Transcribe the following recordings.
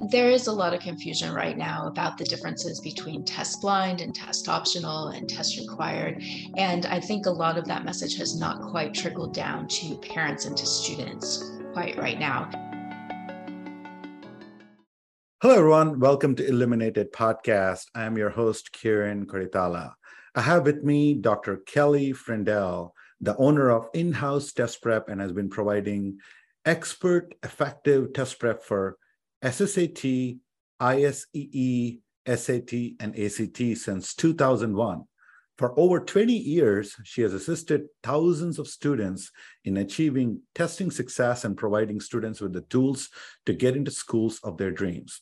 There is a lot of confusion right now about the differences between test blind and test optional and test required. And I think a lot of that message has not quite trickled down to parents and to students quite right now. Hello, everyone. Welcome to Illuminated Podcast. I'm your host, Kieran Koritala. I have with me Dr. Kelly Frindell, the owner of In House Test Prep, and has been providing expert, effective test prep for SSAT, ISEE, SAT, and ACT since 2001. For over 20 years, she has assisted thousands of students in achieving testing success and providing students with the tools to get into schools of their dreams.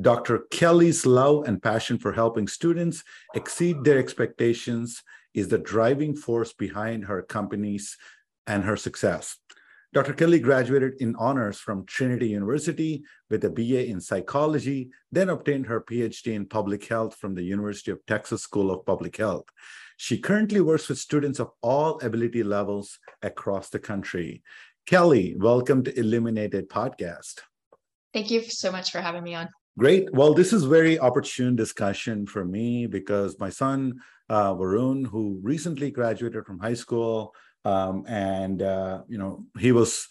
Dr. Kelly's love and passion for helping students exceed their expectations is the driving force behind her companies and her success. Dr. Kelly graduated in honors from Trinity University with a BA in psychology, then obtained her PhD in public health from the University of Texas School of Public Health. She currently works with students of all ability levels across the country. Kelly, welcome to Illuminated Podcast. Thank you so much for having me on. Great. Well, this is very opportune discussion for me because my son uh, Varun, who recently graduated from high school, um, and uh, you know he was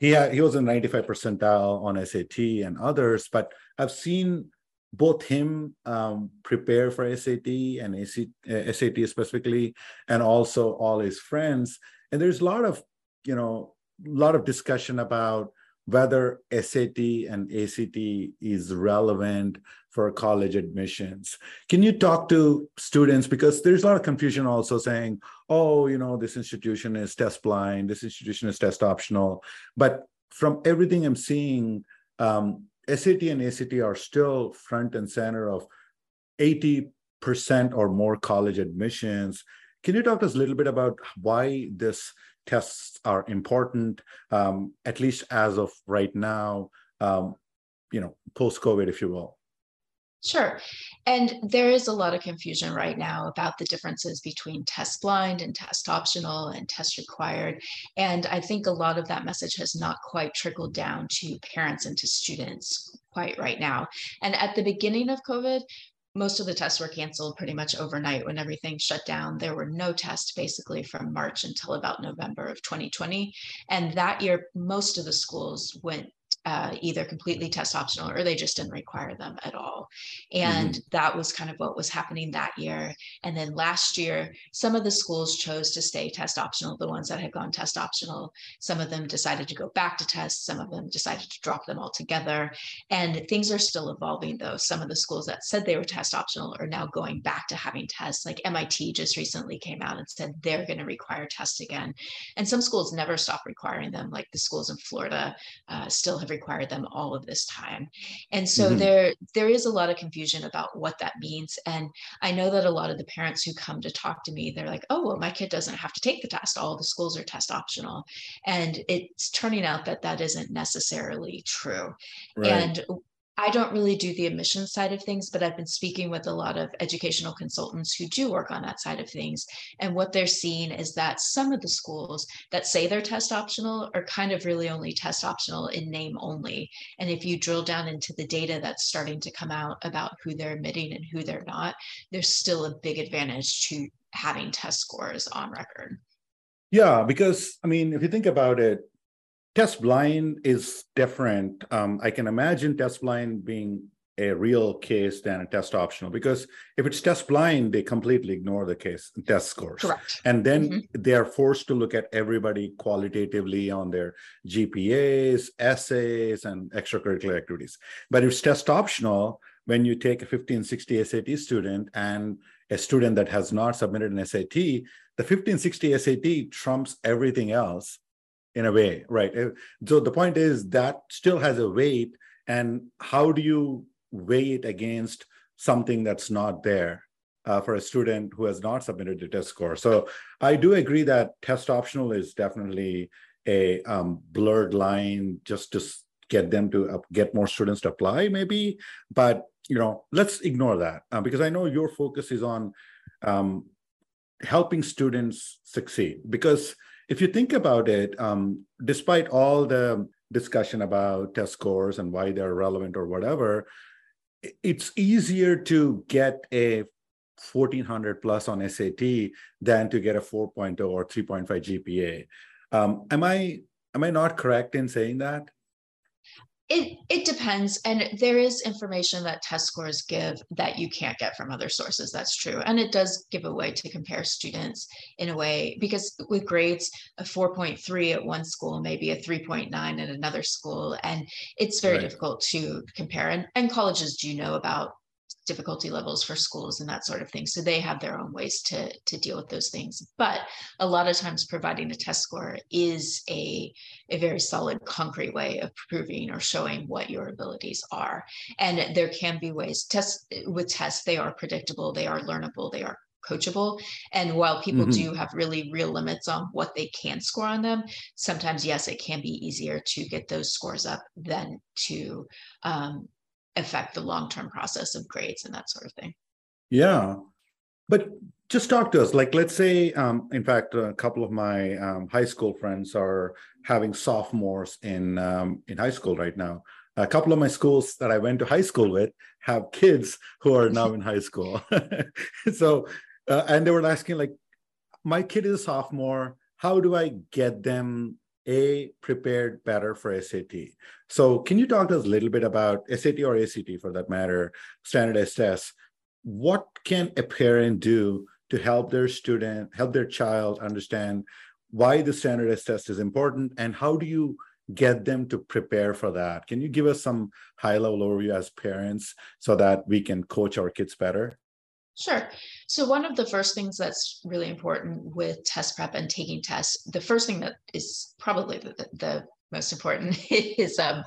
he had, he was in 95 percentile on SAT and others, but I've seen both him um, prepare for SAT and AC, uh, SAT specifically, and also all his friends. And there's a lot of you know a lot of discussion about whether SAT and ACT is relevant for college admissions. Can you talk to students because there's a lot of confusion also saying, oh, you know, this institution is test blind, this institution is test optional. But from everything I'm seeing, um, SAT and ACT are still front and center of 80% or more college admissions. Can you talk to us a little bit about why this tests are important, um, at least as of right now, um, you know, post COVID, if you will. Sure. And there is a lot of confusion right now about the differences between test blind and test optional and test required. And I think a lot of that message has not quite trickled down to parents and to students quite right now. And at the beginning of COVID, most of the tests were canceled pretty much overnight when everything shut down. There were no tests basically from March until about November of 2020. And that year, most of the schools went uh, either completely test optional or they just didn't require them at all. And mm-hmm. that was kind of what was happening that year. And then last year, some of the schools chose to stay test optional, the ones that had gone test optional. Some of them decided to go back to tests, some of them decided to drop them altogether. And things are still evolving though. Some of the schools that said they were test optional are now going back to having tests. Like MIT just recently came out and said they're going to require tests again. And some schools never stop requiring them, like the schools in Florida uh, still have required them all of this time. And so mm-hmm. there there is a lot of confusion about what that means. And I know that a lot of the parents who come to talk to me, they're like, oh, well, my kid doesn't have to take the test. All the schools are test optional. And it's turning out that that isn't necessarily true. Right. And I don't really do the admissions side of things, but I've been speaking with a lot of educational consultants who do work on that side of things. And what they're seeing is that some of the schools that say they're test optional are kind of really only test optional in name only. And if you drill down into the data that's starting to come out about who they're admitting and who they're not, there's still a big advantage to having test scores on record. Yeah, because I mean, if you think about it, test blind is different. Um, I can imagine test blind being a real case than a test optional because if it's test blind, they completely ignore the case test scores. Correct. And then mm-hmm. they are forced to look at everybody qualitatively on their GPAs, essays, and extracurricular activities. But if it's test optional, when you take a 1560 SAT student and a student that has not submitted an SAT, the 1560 SAT trumps everything else in a way, right? So the point is that still has a weight, and how do you weigh it against something that's not there uh, for a student who has not submitted the test score? So I do agree that test optional is definitely a um, blurred line just to get them to uh, get more students to apply, maybe. But you know, let's ignore that uh, because I know your focus is on um, helping students succeed because if you think about it, um, despite all the discussion about test scores and why they're relevant or whatever, it's easier to get a 1400 plus on SAT than to get a 4.0 or 3.5 GPA. Um, am I am I not correct in saying that? It it depends, and there is information that test scores give that you can't get from other sources. That's true, and it does give a way to compare students in a way because with grades, a four point three at one school, maybe a three point nine at another school, and it's very right. difficult to compare. And and colleges do know about difficulty levels for schools and that sort of thing. So they have their own ways to, to deal with those things. But a lot of times providing a test score is a, a very solid, concrete way of proving or showing what your abilities are. And there can be ways, tests with tests, they are predictable, they are learnable, they are coachable. And while people mm-hmm. do have really real limits on what they can score on them, sometimes, yes, it can be easier to get those scores up than to um, affect the long-term process of grades and that sort of thing. Yeah. But just talk to us like let's say um, in fact a couple of my um, high school friends are having sophomores in um, in high school right now. A couple of my schools that i went to high school with have kids who are now in high school. So uh, and they were asking like my kid is a sophomore. How do i get them a prepared better for SAT. So can you talk to us a little bit about SAT or ACT for that matter, standardized tests? What can a parent do to help their student, help their child understand why the standardized test is important and how do you get them to prepare for that? Can you give us some high level overview as parents so that we can coach our kids better? Sure. So, one of the first things that's really important with test prep and taking tests, the first thing that is probably the, the most important is um,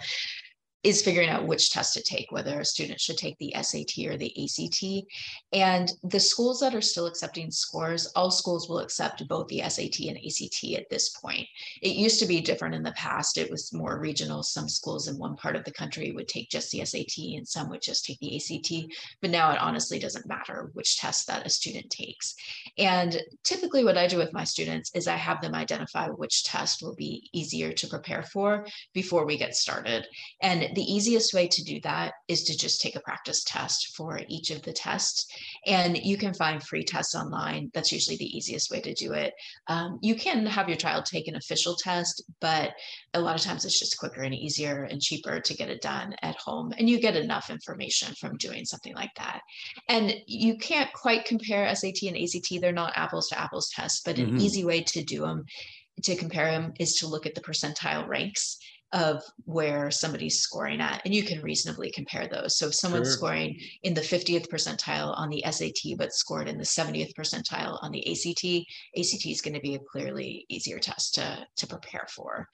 is figuring out which test to take, whether a student should take the SAT or the ACT. And the schools that are still accepting scores, all schools will accept both the SAT and ACT at this point. It used to be different in the past. It was more regional. Some schools in one part of the country would take just the SAT and some would just take the ACT. But now it honestly doesn't matter which test that a student takes. And typically what I do with my students is I have them identify which test will be easier to prepare for before we get started. And the easiest way to do that is to just take a practice test for each of the tests. And you can find free tests online. That's usually the easiest way to do it. Um, you can have your child take an official test, but a lot of times it's just quicker and easier and cheaper to get it done at home. And you get enough information from doing something like that. And you can't quite compare SAT and ACT, they're not apples to apples tests, but an mm-hmm. easy way to do them to compare them is to look at the percentile ranks of where somebody's scoring at and you can reasonably compare those so if someone's sure. scoring in the 50th percentile on the sat but scored in the 70th percentile on the act act is going to be a clearly easier test to to prepare for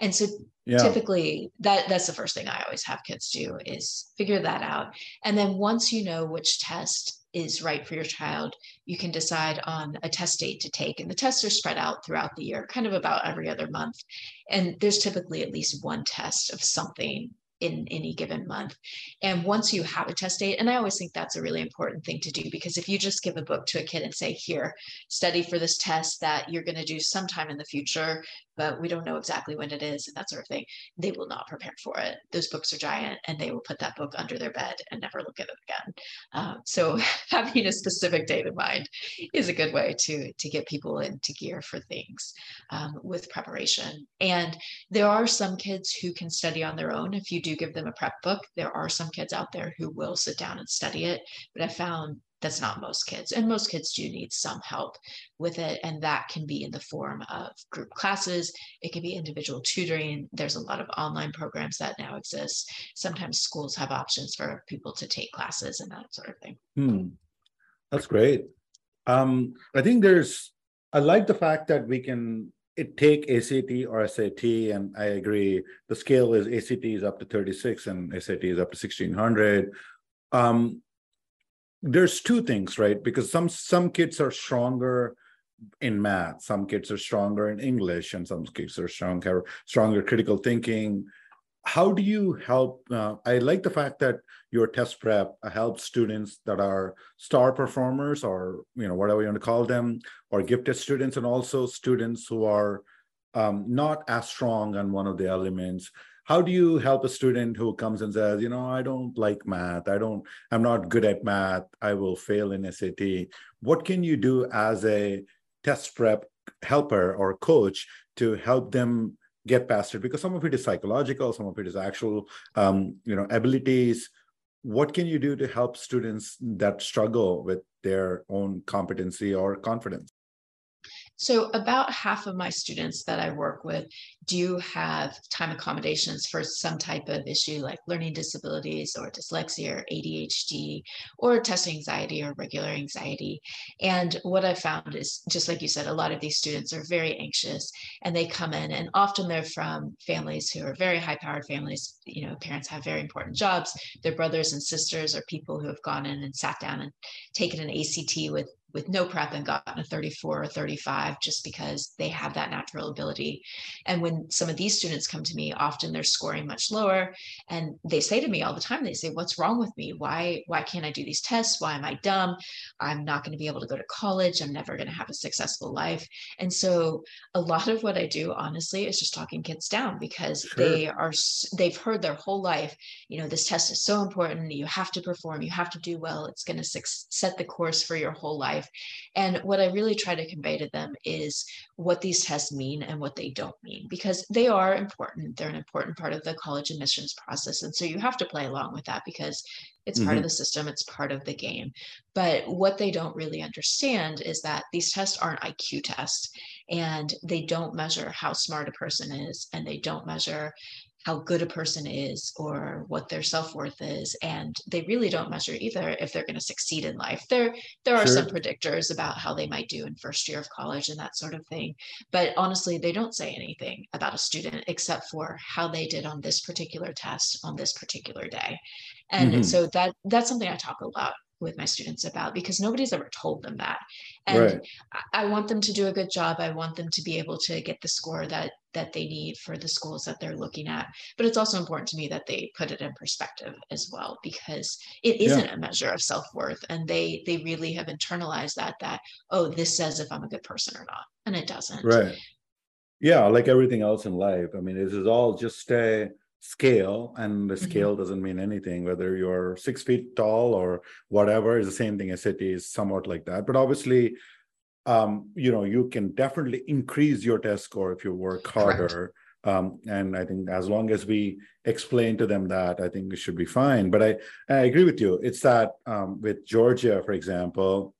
and so yeah. typically that that's the first thing i always have kids do is figure that out and then once you know which test is right for your child, you can decide on a test date to take. And the tests are spread out throughout the year, kind of about every other month. And there's typically at least one test of something in any given month. And once you have a test date, and I always think that's a really important thing to do because if you just give a book to a kid and say, here, study for this test that you're going to do sometime in the future, but we don't know exactly when it is and that sort of thing, they will not prepare for it. Those books are giant and they will put that book under their bed and never look at it again. Um, so having a specific date in mind is a good way to, to get people into gear for things um, with preparation. And there are some kids who can study on their own. If you do give them a prep book, there are some kids out there who will sit down and study it. But I found that's not most kids and most kids do need some help with it and that can be in the form of group classes it can be individual tutoring there's a lot of online programs that now exist sometimes schools have options for people to take classes and that sort of thing hmm. that's great um, i think there's i like the fact that we can it take ACT or SAT, and I agree. The scale is ACT is up to 36 and SAT is up to 1600. Um, there's two things right? Because some some kids are stronger in math some kids are stronger in english and some kids are stronger stronger critical thinking. How do you help uh, i like the fact that your test prep helps students that are star performers or you know whatever you want to call them or gifted students and also students who are um, not as strong on one of the elements how do you help a student who comes and says you know i don't like math. I don't i'm not good at math. I will fail in sat what can you do as a test prep helper or coach to help them get past it? Because some of it is psychological some of it is actual um, you know abilities. What can you do to help students that struggle with their own competency or confidence so, about half of my students that I work with do have time accommodations for some type of issue like learning disabilities or dyslexia or ADHD or test anxiety or regular anxiety. And what I found is, just like you said, a lot of these students are very anxious and they come in, and often they're from families who are very high powered families. You know, parents have very important jobs, their brothers and sisters are people who have gone in and sat down and taken an ACT with with no prep and gotten a 34 or 35 just because they have that natural ability. And when some of these students come to me, often they're scoring much lower and they say to me all the time, they say, what's wrong with me? Why, why can't I do these tests? Why am I dumb? I'm not going to be able to go to college. I'm never going to have a successful life. And so a lot of what I do, honestly, is just talking kids down because sure. they are, they've heard their whole life, you know, this test is so important. You have to perform, you have to do well. It's going to set the course for your whole life And what I really try to convey to them is what these tests mean and what they don't mean, because they are important. They're an important part of the college admissions process. And so you have to play along with that because it's mm-hmm. part of mm-hmm. the system, it's part of the game. But what they don't really understand is that these tests aren't IQ tests and they don't measure how smart a person is and they don't measure how good a person is or what their self-worth is and they really don't measure either if they're going to succeed in life there there are sure. some predictors about how they might do in first year of college and that sort of thing but honestly they don't say anything about a student except for how they did on this particular test on this particular day and mm-hmm. so that that's something i talk a lot with my students about because nobody's ever told them that. And right. I, want them to do a good job. I want them to be able to get the score that that they need for the schools that they're looking at. But it's also important to me that they put it in perspective as well because it isn't yeah. a measure of self-worth and they they really have internalized that that oh this says if i'm a good person or not and it doesn't. Right. Yeah like everything else in life. I mean this is all just a scale and the mm-hmm. scale mm-hmm. doesn't mean anything whether you're six feet tall or whatever is the same thing as city is somewhat like that but obviously um, you know you can definitely increase your test score if you work harder um, and i think as long as we explain to them that i think it should be fine but i i agree with you it's that um, with georgia for example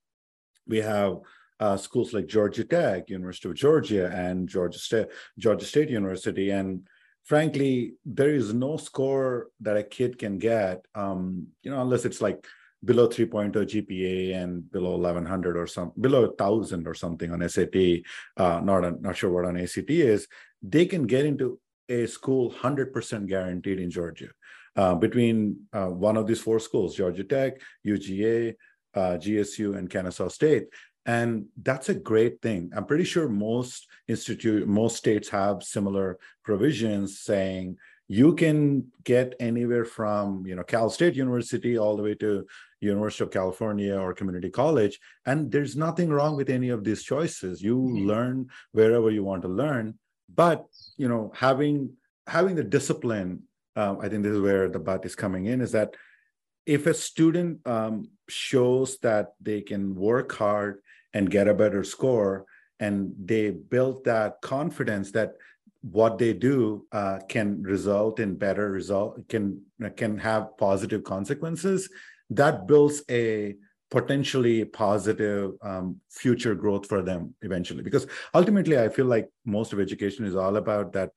we have uh, schools like georgia tech university of georgia and georgia state georgia state university and frankly, there is no score that a kid can get, um, you know, unless it's like below 3.0 GPA and below 1100 or some below 1000 or something on SAT. Uh, not not sure what on ACT is. They can get into a school 100% guaranteed in Georgia. Uh, between uh, one of these four schools, Georgia Tech, UGA, uh, GSU, and Kennesaw State and that's a great thing. I'm pretty sure most institute most states have similar provisions saying you can get anywhere from you know cal state university all the way to university of california or community college and there's nothing wrong with any of these choices. You mm-hmm. learn wherever you want to learn. But you know having having the discipline um, i think this is where the but is coming in is that if a student um, shows that they can work hard and get a better score. And they build that confidence that what they do uh, can result in better result can can have positive consequences. That builds a potentially positive um, future growth for them eventually. Because ultimately i feel like most of education is all about that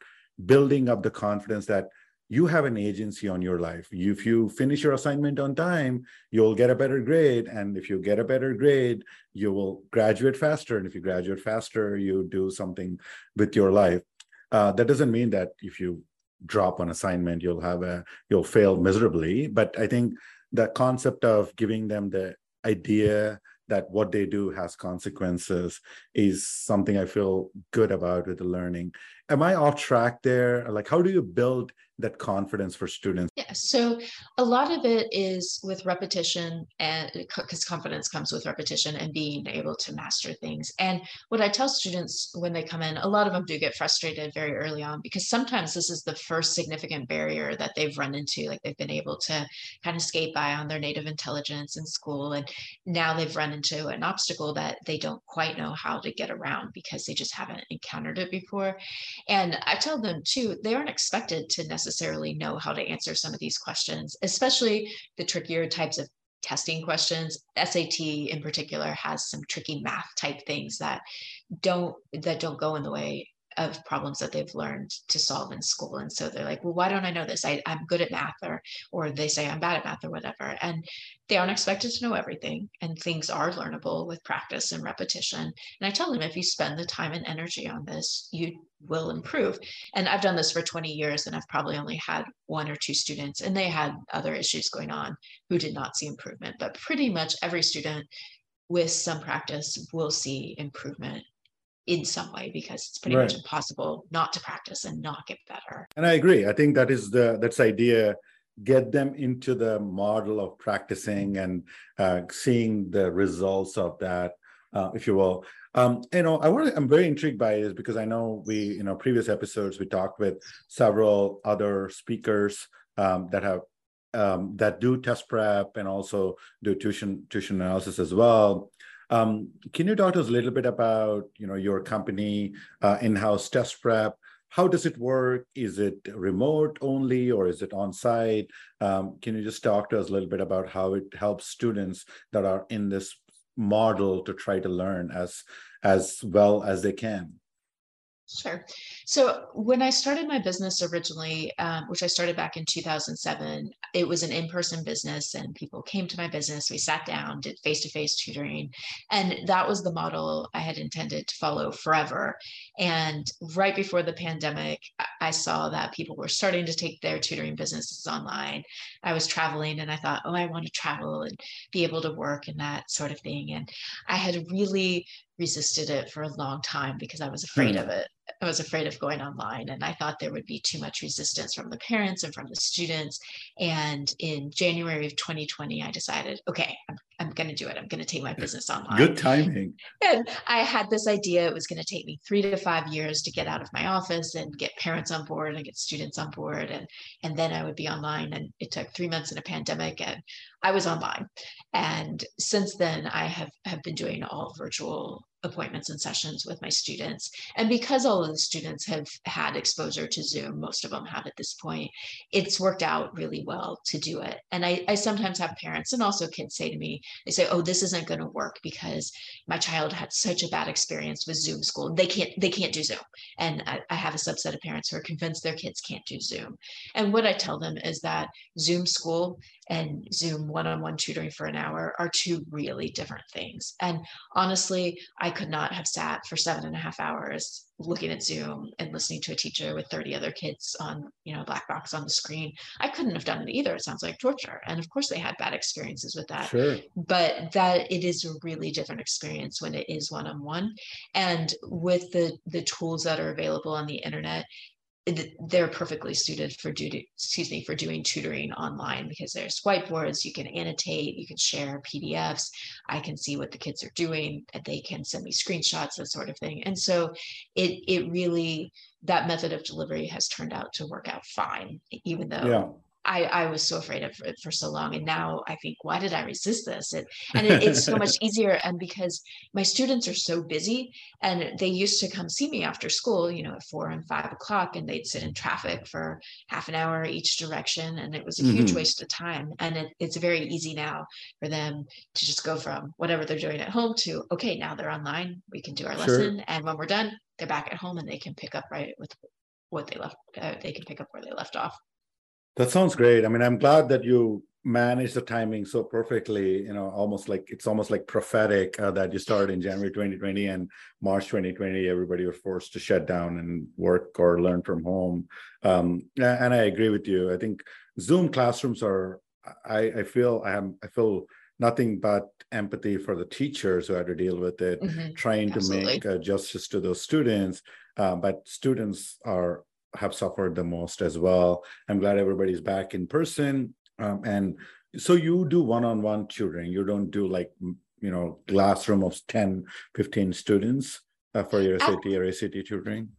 building up the confidence that you have an agency on your life. If you finish your assignment on time, you'll get a better grade. And if you get a better grade, you will graduate faster. And if you graduate faster, you do something with your life. Uh, that doesn't mean that if you drop an assignment, you'll have a you'll fail miserably. But I think the concept of giving them the idea that what they do has consequences is something I feel good about with the learning. Am I off track there? Like, how do you build that confidence for students? Yeah, so a lot of it is with repetition, and because confidence comes with repetition and being able to master things. And what I tell students when they come in, a lot of them do get frustrated very early on because sometimes this is the first significant barrier that they've run into. Like they've been able to kind of skate by on their native intelligence in school, and now they've run into an obstacle that they don't quite know how to get around because they just haven't encountered it before. And I tell them too, they aren't expected to necessarily know how to answer some of these questions, especially the trickier types of testing questions. SAT in particular has some tricky math type things that don't that don't go in the way of problems that they've learned to solve in school. And so they're like, well, why don't I know this? I, I'm good at math or, or they say I'm bad at math or whatever. And they aren't expected to know everything and things are learnable with practice and repetition. And I tell them if you spend the time and energy on this, you will improve. And I've done this for 20 years and I've probably only had one or two students and they had other issues going on who did not see improvement. But pretty much every student with some practice will see improvement in some way because it's pretty right. much impossible not to practice and not get better. And I agree. I think that is the that's the idea. Get them into the model of practicing and uh, seeing the results of that, uh, if you will. Um, you know, I want I'm very intrigued by this because I know we, you know, previous episodes we talked with several other speakers um, that have um, that do test prep and also do tuition tuition analysis as well. Um, can you talk to us a little bit about you know your company, uh, in-house test prep? How does it work? Is it remote only or is it on site? Um, can you just talk to us a little bit about how it helps students that are in this model to try to learn as as well as they can? Sure. So when I started my business originally, um, which I started back in 2007, it was an in-person business and people came to my business. We sat down, did face-to-face tutoring. And that was the model I had intended to follow forever. And right before the pandemic, I saw that people were starting to take their tutoring businesses online. I was traveling and I thought, oh, I want to travel and be able to work and that sort of thing. And I had really resisted it for a long time because I was afraid mm. of it. I was afraid of going online and I thought there would be too much resistance from the parents and from the students. And in January of 2020, I decided, okay, I'm, I'm going to do it. I'm going to take my business online. Good timing. And I had this idea it was going to take me three to five years to get out of my office and get parents on board and get students on board. And, and then I would be online. And it took three months in a pandemic and I was online. And since then, I have, have been doing all virtual appointments and sessions with my students. And because all of the students have had exposure to Zoom, most of them have at this point, it's worked out really well to do it. And I, I sometimes have parents and also kids say to me, they say, oh, this isn't going to work because my child had such a bad experience with Zoom school. They can't, they can't do Zoom. And I, I have a subset of parents who are convinced their kids can't do Zoom. And what I tell them is that Zoom school and Zoom one-on-one tutoring for an hour are two really different things. And honestly, I could not have sat for seven and a half hours looking at Zoom and listening to a teacher with 30 other kids on, you know, black box on the screen. I couldn't have done it either. It sounds like torture. And of course they had bad experiences with that. Sure. But that it is a really different experience when it is one-on-one. And with the the tools that are available on the internet, they're perfectly suited for do excuse me for doing tutoring online because there's whiteboards you can annotate you can share pdfs i can see what the kids are doing and they can send me screenshots that sort of thing and so it it really that method of delivery has turned out to work out fine even though. I, I was so afraid of it for so long. And now I think, why did I resist this? It, and it, it's so much easier. And because my students are so busy and they used to come see me after school, you know, at four and five o'clock, and they'd sit in traffic for half an hour each direction. And it was a mm-hmm. huge waste of time. And it, it's very easy now for them to just go from whatever they're doing at home to, okay, now they're online. We can do our sure. lesson. And when we're done, they're back at home and they can pick up right with what they left. Uh, they can pick up where they left off. That sounds great. I mean, I'm glad that you managed the timing so perfectly. You know, almost like it's almost like prophetic uh, that you started in January 2020 and March 2020, everybody was forced to shut down and work or learn from home. Um, and I agree with you. I think Zoom classrooms are. I, I feel I am. I feel nothing but empathy for the teachers who had to deal with it, mm-hmm. trying Absolutely. to make uh, justice to those students uh, but students are have suffered the most as well. I'm glad everybody's back in person. Um, and so you do one-on-one tutoring. You don't do like you know classroom of 10, 15 students uh, for your SAT or ACT tutoring.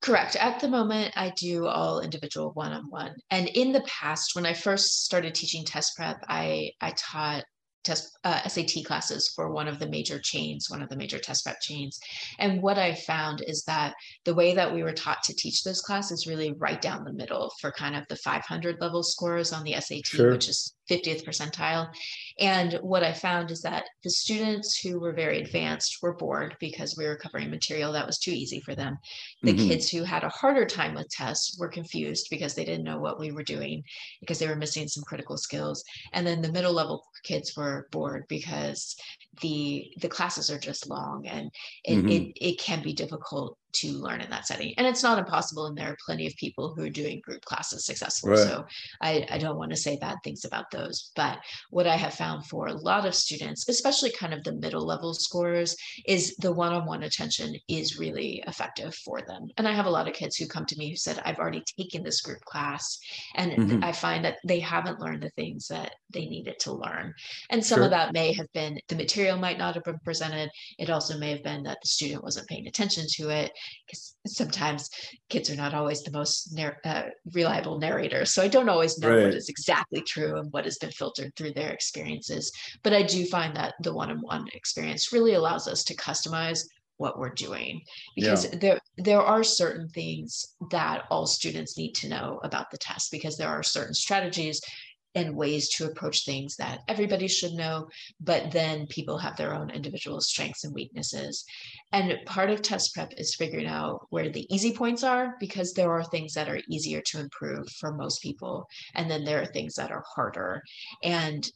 Correct. At the moment, I do all individual one-on-one. And in the past, when I first started teaching test prep, I I taught test uh, SAT classes for one of the major chains, one of the major test prep chains. And what I found is that the way that we were taught to teach those classes really right down the middle for kind of the 500 level scores on the SAT, sure. which is 50th percentile. And what I found is that the students who were very advanced were bored because we were covering material that was too easy for them. The mm-hmm. kids who had a harder time with tests were confused because they didn't know what we were doing because they were missing some critical skills. And then the middle level kids were bored because the the classes are just long and it, mm-hmm. it, it can be difficult to learn in that setting. And it's not impossible, and there are plenty of people who are doing group classes successfully. Right. So I, I don't want to say bad things about those. But what I have found for a lot of students, especially kind of the middle level scorers, is the one on one attention is really effective for them. And I have a lot of kids who come to me who said, I've already taken this group class, and mm-hmm. I find that they haven't learned the things that they needed to learn. And some sure. of that may have been the material might not have been presented. It also may have been that the student wasn't paying attention to it because sometimes kids are not always the most nar- uh, reliable narrators. So I don't always know right. what is exactly true and what has been filtered through their experiences. But I do find that the one on one experience really allows us to customize what we're doing because yeah. there there are certain things that all students need to know about the test because there are certain strategies and ways to approach things that everybody should know, but then people have their own individual strengths and weaknesses. And part of test prep is figuring out where the easy points are because there are things that are easier to improve for most people. And then there are things that are harder. And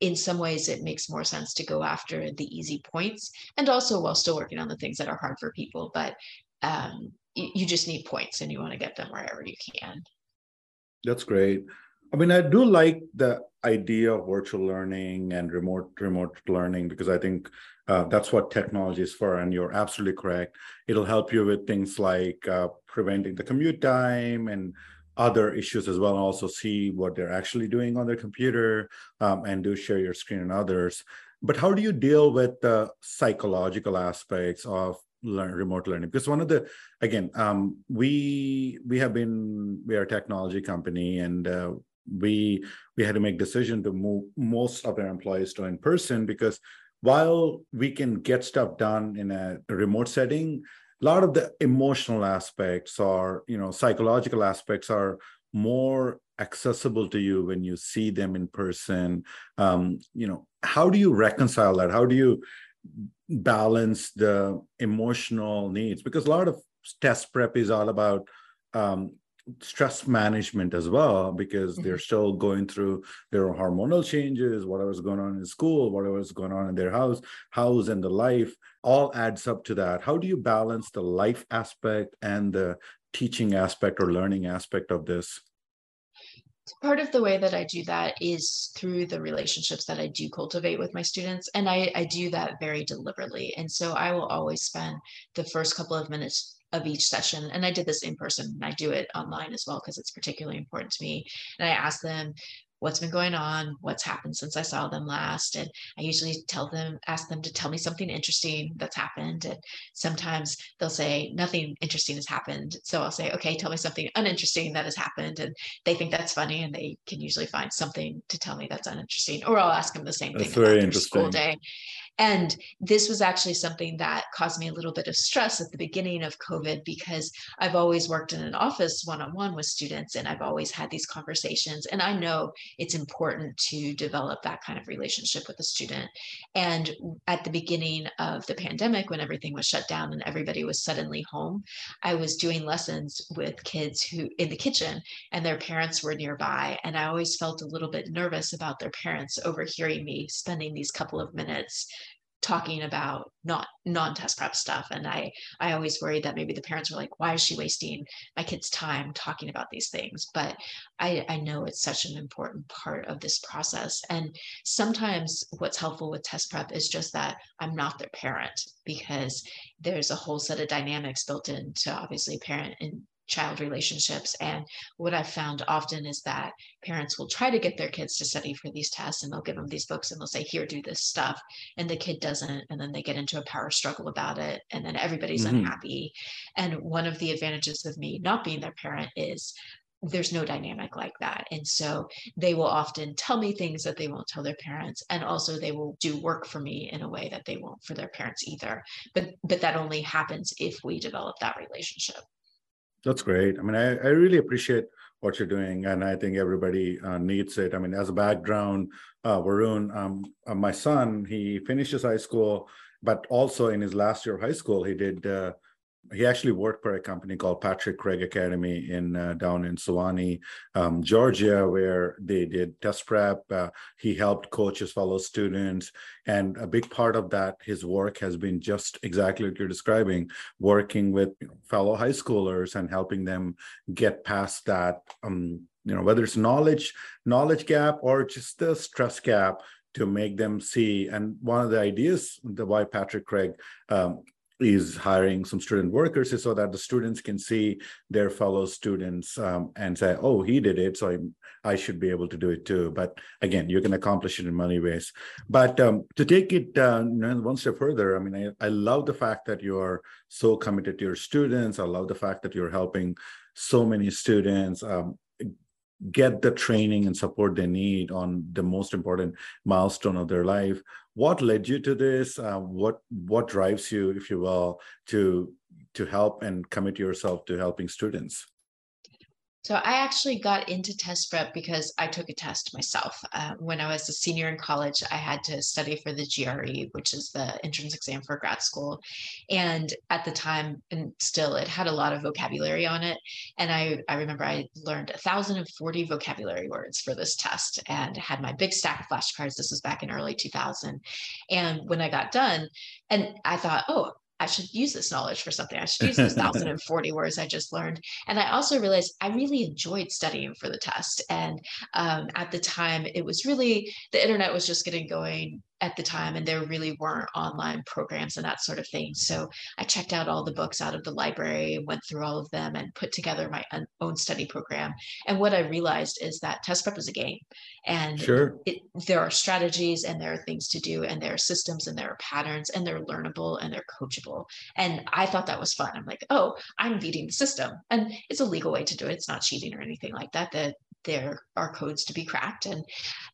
in some ways, it makes more sense to go after the easy points and also while still working on the things that are hard for people. But um, you, you just need points and you want to get them wherever you can. That's great. I mean, I do like the idea of virtual learning and remote remote learning because I think uh, that's what technology is for. And you're absolutely correct. It'll help you with things like uh, preventing the commute time and other issues as well, and also see what they're actually doing on their computer um, and do share your screen and others. But how do you deal with the psychological aspects of learn remote learning because one of the again um, we we have been we are a technology company and uh, we we had to make decision to move most of our employees to in person because while we can get stuff done in a remote setting a lot of the emotional aspects or you know psychological aspects are more accessible to you when you see them in person. Um, you know how do you reconcile that? How do you balance the emotional needs? Because a lot of test prep is all about um, stress management as well because they're mm-hmm. still going through their hormonal changes whatever's going on in school whatever's going on in their house house and the life all adds up to that how do you balance the life aspect and the teaching aspect or learning aspect of this part of the way that I do that is through the relationships that I do cultivate with my students. And I, I do that very deliberately. And so I will always spend the first couple of minutes of each session. And I did this in person and I do it online as well because it's particularly important to me. And I ask them, what's been going on, what's happened since I saw them last. And I usually tell them, ask them to tell me something interesting that's happened. And sometimes they'll say, nothing interesting has happened. So I'll say, okay, tell me something uninteresting that has happened. And they think that's funny and they can usually find something to tell me that's uninteresting. Or I'll ask them the same that's thing about their school day. And this was actually something that caused me a little bit of stress at the beginning of COVID because I've always worked in an office one on one with students and I've always had these conversations. And I know it's important to develop that kind of relationship with a student. And at the beginning of the pandemic, when everything was shut down and everybody was suddenly home, I was doing lessons with kids who in the kitchen and their parents were nearby. And I always felt a little bit nervous about their parents overhearing me spending these couple of minutes talking about not non-test prep stuff. And i i always worried that maybe the parents were like why is she wasting my kid's time talking about these things? But i i know it's such an important part of this process. And sometimes what's helpful with test prep is just that i'm not their parent because there's a whole set of dynamics built into obviously parent and child relationships. And what I've found often is that parents will try to get their kids to study for these tests and they'll give them these books and they'll say, here, do this stuff. And the kid doesn't. And then they get into a power struggle about it. And then everybody's mm-hmm. unhappy. And one of the advantages of me not being their parent is there's no dynamic like that. And so they will often tell me things that they won't tell their parents. And also they will do work for me in a way that they won't for their parents either. But but that only happens if we develop that relationship. That's great. I mean, I, I really appreciate what you're doing, and I think everybody uh, needs it. I mean, as a background, uh, Varun, um, uh, my son, he finishes high school, but also in his last year of high school, he did uh, he actually worked for a company called Patrick Craig Academy in uh, down in Suwanee, um, Georgia, where they did test prep. Uh, he helped coach his fellow students, and a big part of that, his work has been just exactly what you're describing, working with you know, fellow high schoolers and helping them get past that. Um, you know, whether it's knowledge knowledge gap or just the stress gap to make them see. And one of the ideas the why Patrick Craig um, is hiring some student workers so that the students can see their fellow students um, and say, oh, he did it, so I, I, should be able to do it too. But again, you can accomplish it in many ways. But um, to take it uh, one step further, I mean, I, I love the fact that you are so committed to your students. I love the fact that you're helping so many students. Um, get the training and support they need on the most important milestone of their life. What led you to this? Uh, what what drives you if you will to to help and commit yourself to helping students so I actually got into test prep because I took a test myself. Uh, when I was a senior in college, I had to study for the GRE, which is the entrance exam for grad school. And at the time, and still, it had a lot of vocabulary on it. And I, I remember I learned 1,040 vocabulary words for this test and had my big stack of flashcards. This was back in early 2000. And when I got done, and I thought, oh, I should use this knowledge for something. I should use those 1,040 words I just learned. And I also realized I really enjoyed studying for the test. And um, at the time, it was really, the internet was just getting going at the time and there really weren't online programs and that sort of thing. So i checked out all the books out of the library went through all of them and put together my own study program. And what i realized is that test prep is a game and sure. it, there are strategies and there are things to do and there are systems and there are patterns and they're learnable and they're coachable. And i thought that was fun. I'm like oh i'm beating the system. And it's a legal way to do it. It's not cheating or anything like that. The there are codes to be cracked and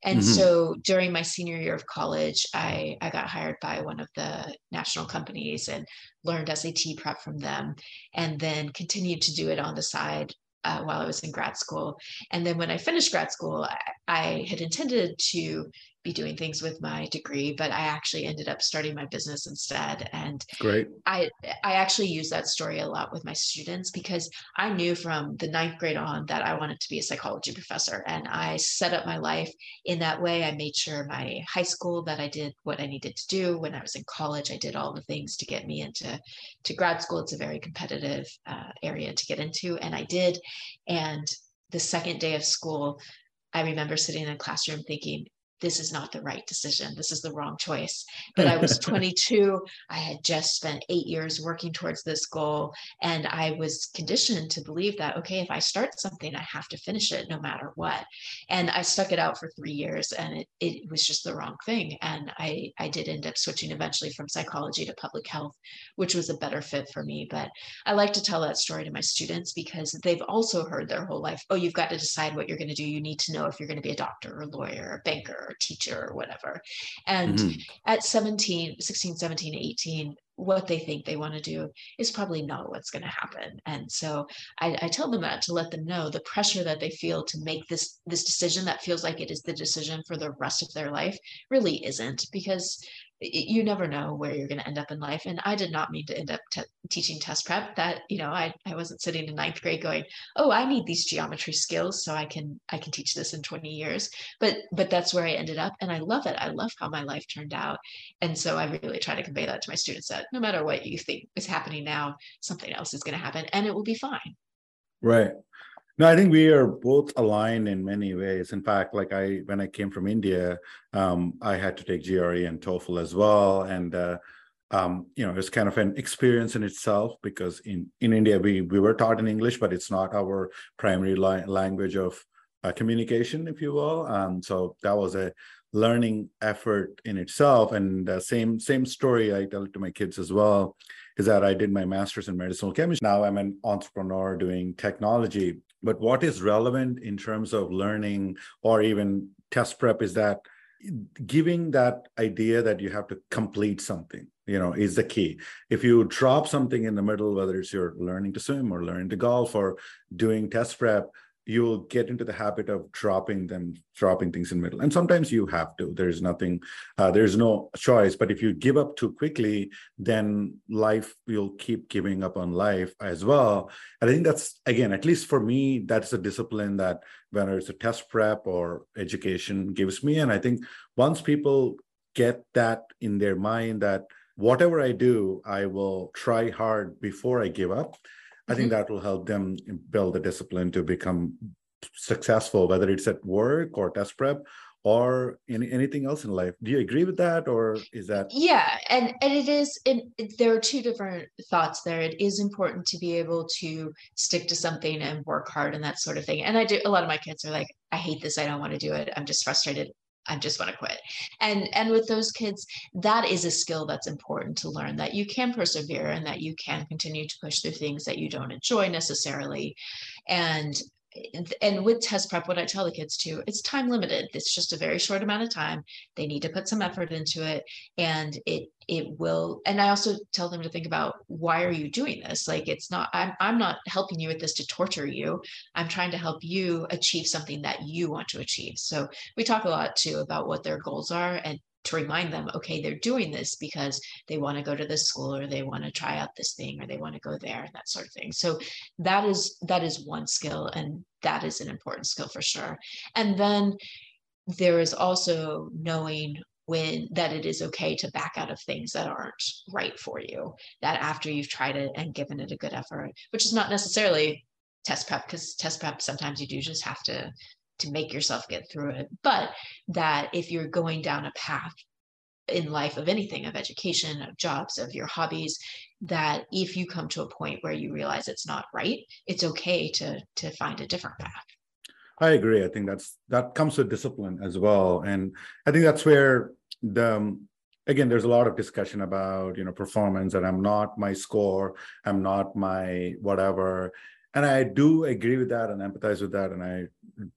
and mm-hmm. so during my senior year of college i i got hired by one of the national companies and learned sat prep from them and then continued to do it on the side uh, while I was in grad school. And then when I finished grad school, I, I, had intended to be doing things with my degree, but I actually ended up starting my business instead. And great. I I actually use that story a lot with my students because I knew from the ninth grade on that I wanted to be a psychology professor. And I set up my life in that way. I made sure my high school that I did what I needed to do. When I was in college, I did all the things to get me into to grad school. It's a very competitive uh, area to get into. And I did. And the second day of school, I remember sitting in a classroom thinking, this is not the right decision. This is the wrong choice. But I was 22. I had just spent eight years working towards this goal. And I was conditioned to believe that, okay, if I start something, I have to finish it no matter what. And I stuck it out for three years and it, it was just the wrong thing. And I, I did end up switching eventually from psychology to public health, which was a better fit for me. But I like to tell that story to my students because they've also heard their whole life, oh, you've got to decide what you're going to do. You need to know if you're going to be a doctor or a lawyer or a banker or teacher or whatever. And mm-hmm. at 17, 16, 17, 18, what they think they want to do is probably not what's going to happen and so I, I, tell them that to let them know the pressure that they feel to make this this decision that feels like it is the decision for the rest of their life really isn't because you never know where you're going to end up in life. And I did not mean to end up te- teaching test prep that, you know, I, I wasn't sitting in ninth grade going, oh, I need these geometry skills so I can, I can teach this in 20 years. But, but that's where I ended up. And I love it. I love how my life turned out. And so I really try to convey that to my students that no matter what you think is happening now, something else is going to happen and it will be fine. Right. No, I think we are both aligned in many ways. In fact, like I, when I came from India, um, I had to take GRE and TOEFL as well, and uh, um, you know, it's kind of an experience in itself because in in India we we were taught in English, but it's not our primary li- language of uh, communication, if you will. Um, so that was a learning effort in itself, and uh, same same story I tell it to my kids as well. Is that I did my master's in medicinal chemistry. Now I'm an entrepreneur doing technology but what is relevant in terms of learning or even test prep is that giving that idea that you have to complete something you know is the key. If you drop something in the middle whether it's you're learning to swim or learning to golf or doing test prep you'll get into the habit of dropping them dropping things in middle. And sometimes you have to. There's nothing uh, there's no choice. But if you give up too quickly then life you'll keep giving up on life as well. And i think that's again at least for me that's a discipline that whether it's a test prep or education gives me. And i think once people get that in their mind that whatever i do i will try hard before i give up I think mm-hmm. that will help them build the discipline to become successful, whether it's at work or test prep or any, anything else in life. Do you agree with that, or is that? Yeah, and and it is. It, there are two different thoughts there. It is important to be able to stick to something and work hard and that sort of thing. And I do. A lot of my kids are like, "I hate this. I don't want to do it. I'm just frustrated. I just want to quit. And and with those kids, that is a skill that's important to learn that you can persevere and that you can continue to push through things that you don't enjoy necessarily. And and with test prep, what I tell the kids too, it's time limited. It's just a very short amount of time. They need to put some effort into it, and it it will. And I also tell them to think about why are you doing this? Like it's not. I'm I'm not helping you with this to torture you. I'm trying to help you achieve something that you want to achieve. So we talk a lot too about what their goals are, and to remind them, okay, they're doing this because they want to go to this school or they want to try out this thing or they want to go there and that sort of thing. So that is that is one skill and that is an important skill for sure. And then there is also knowing when that it is okay to back out of things that aren't right for you that after you've tried it and given it a good effort which is not necessarily test prep because test prep sometimes you do just have to to make yourself get through it but that if you're going down a path in life of anything of education of jobs of your hobbies that if you come to a point where you realize it's not right it's okay to to find a different path. I agree. I think that's that comes with discipline as well. And i think that's where the again there's a lot of discussion about you know performance and i'm not my score i'm not my whatever. And i do agree with that and empathize with that and i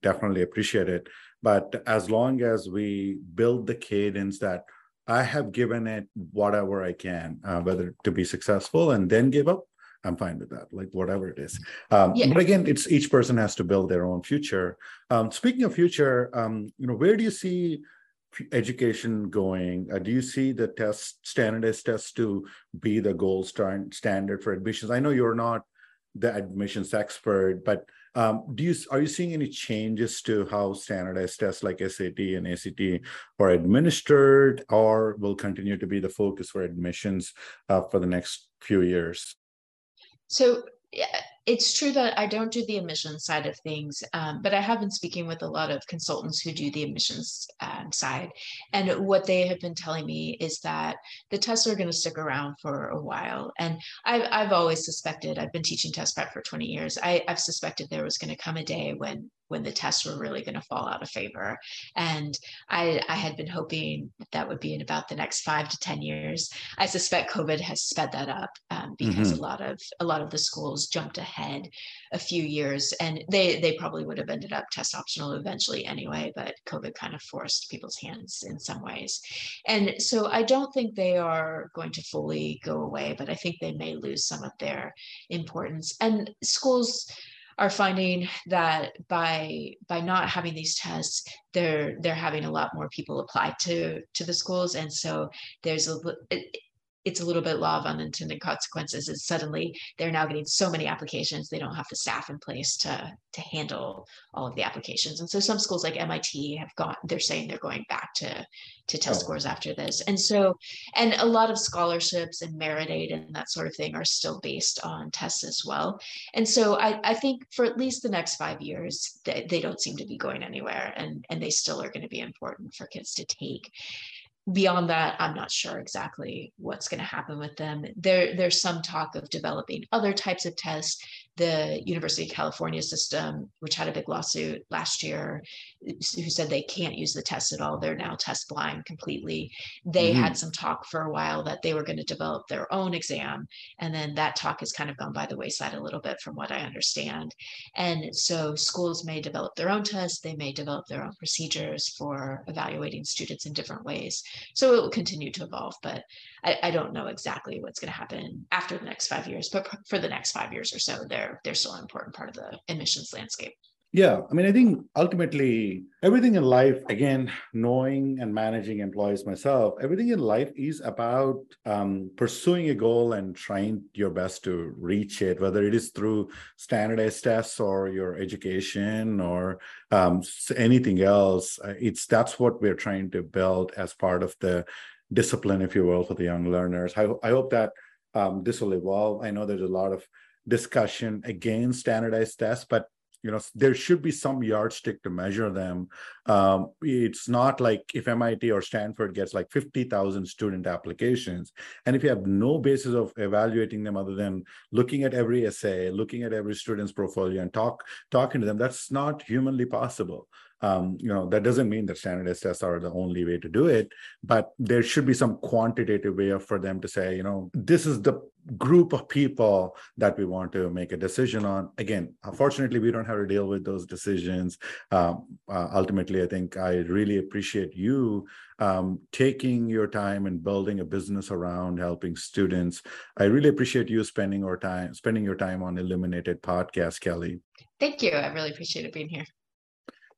definitely appreciate it. But as long as we build the cadence that i have given it whatever i can uh, whether to be successful and then give up i'm fine with that like whatever it is um, yeah. but again it's each person has to build their own future um, speaking of future um, you know where do you see education going? Uh, do you see the test standardized tests to be the gold standard for admissions? I know you're not the admissions expert, but um, do you are you seeing any changes to how standardized tests like SAT and ACT are administered, or will continue to be the focus for admissions uh, for the next few years? So it's true that I don't do the admissions side of things, um, but I have been speaking with a lot of consultants who do the admissions um, side. And what they have been telling me is that the tests are going to stick around for a while. And I've, I've always suspected, I've been teaching test prep for 20 years, I, I've suspected there was going to come a day when when the tests were really going to fall out of favor. And I, I had been hoping that would be in about the next five to 10 years. I suspect COVID has sped that up um, because mm-hmm. a lot of a lot of the schools jumped ahead a few years and they they probably would have ended up test optional eventually anyway, but COVID kind of forced people's hands in some ways. And so I don't think they are going to fully go away, but I think they may lose some of their importance. And schools are finding that by by not having these tests they're they're having a lot more people apply to to the schools and so there's a it's a little bit law of unintended consequences is suddenly they're now getting so many applications they don't have the staff in place to to handle all of the applications. And so some schools like mit have gone they're saying they're going back to to test oh. scores after this. And so and a lot of scholarships and merit aid and that sort of thing are still based on tests as well. And so i i think for at least the next five years they, they don't seem to be going anywhere and and they still are going to be important for kids to take beyond that i'm not sure exactly what's going to happen with them. There there's some talk of developing other types of tests the University of California system, which had a big lawsuit last year, who said they can't use the test at all. They're now test blind completely. They mm-hmm. had some talk for a while that they were going to develop their own exam. And then that talk has kind of gone by the wayside a little bit, from what I understand. And so schools may develop their own tests, they may develop their own procedures for evaluating students in different ways. So it will continue to evolve. But I, I don't know exactly what's going to happen after the next five years, but for the next five years or so, they're they're still an important part of the emissions landscape. Yeah, I mean, I think ultimately everything in life, again, knowing and managing employees myself, everything in life is about um, pursuing a goal and trying your best to reach it, whether it is through standardized tests or your education or um, anything else. Uh, it's that's what we're trying to build as part of the discipline, if you will, for the young learners. I, I hope that um, this will evolve. I know there's a lot of discussion against standardized tests, but you know there should be some yardstick to measure them. Um, it's not like if MIT or Stanford gets like 50,000 student applications, and if you have no basis of evaluating them other than looking at every essay, looking at every student's portfolio, and talk talking to them, that's not humanly possible. Um, you know, that doesn't mean that standardized tests are the only way to do it, but there should be some quantitative way for them to say, you know, this is the group of people that we want to make a decision on. Again, unfortunately, we don't have to deal with those decisions. Um, uh, ultimately, I think I really appreciate you um, taking your time and building a business around helping students. I really appreciate you spending your time spending your time on Illuminated Podcast, Kelly. Thank you. I really appreciate it being here.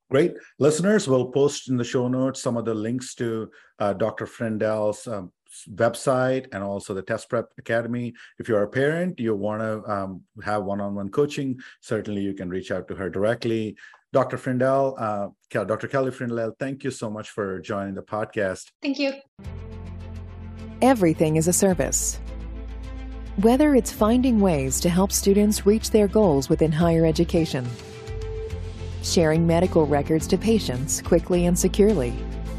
Great. Listeners, we'll post in the show notes some of the links to uh, Dr. Frindell's um, website and also the Test Prep Academy. If you're a parent, you want to um, have one on one coaching, certainly you can reach out to her directly. Dr. Frindell, uh, Dr. Kelly Frindell, thank you so much for joining the podcast. Thank you. Everything is a service. Whether it's finding ways to help students reach their goals within higher education, sharing medical records to patients quickly and securely,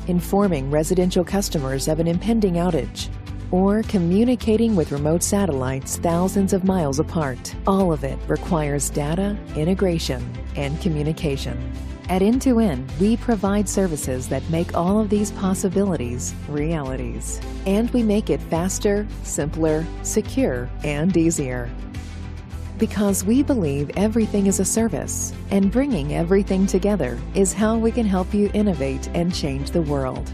informing residential customers of an impending outage, or communicating with remote satellites thousands of miles apart. All of it requires data, integration, and communication. At End2End, we provide services that make all of these possibilities realities. And we make it faster, simpler, secure, and easier because we believe everything is a service, and bringing everything together is how we can help you innovate and change the world.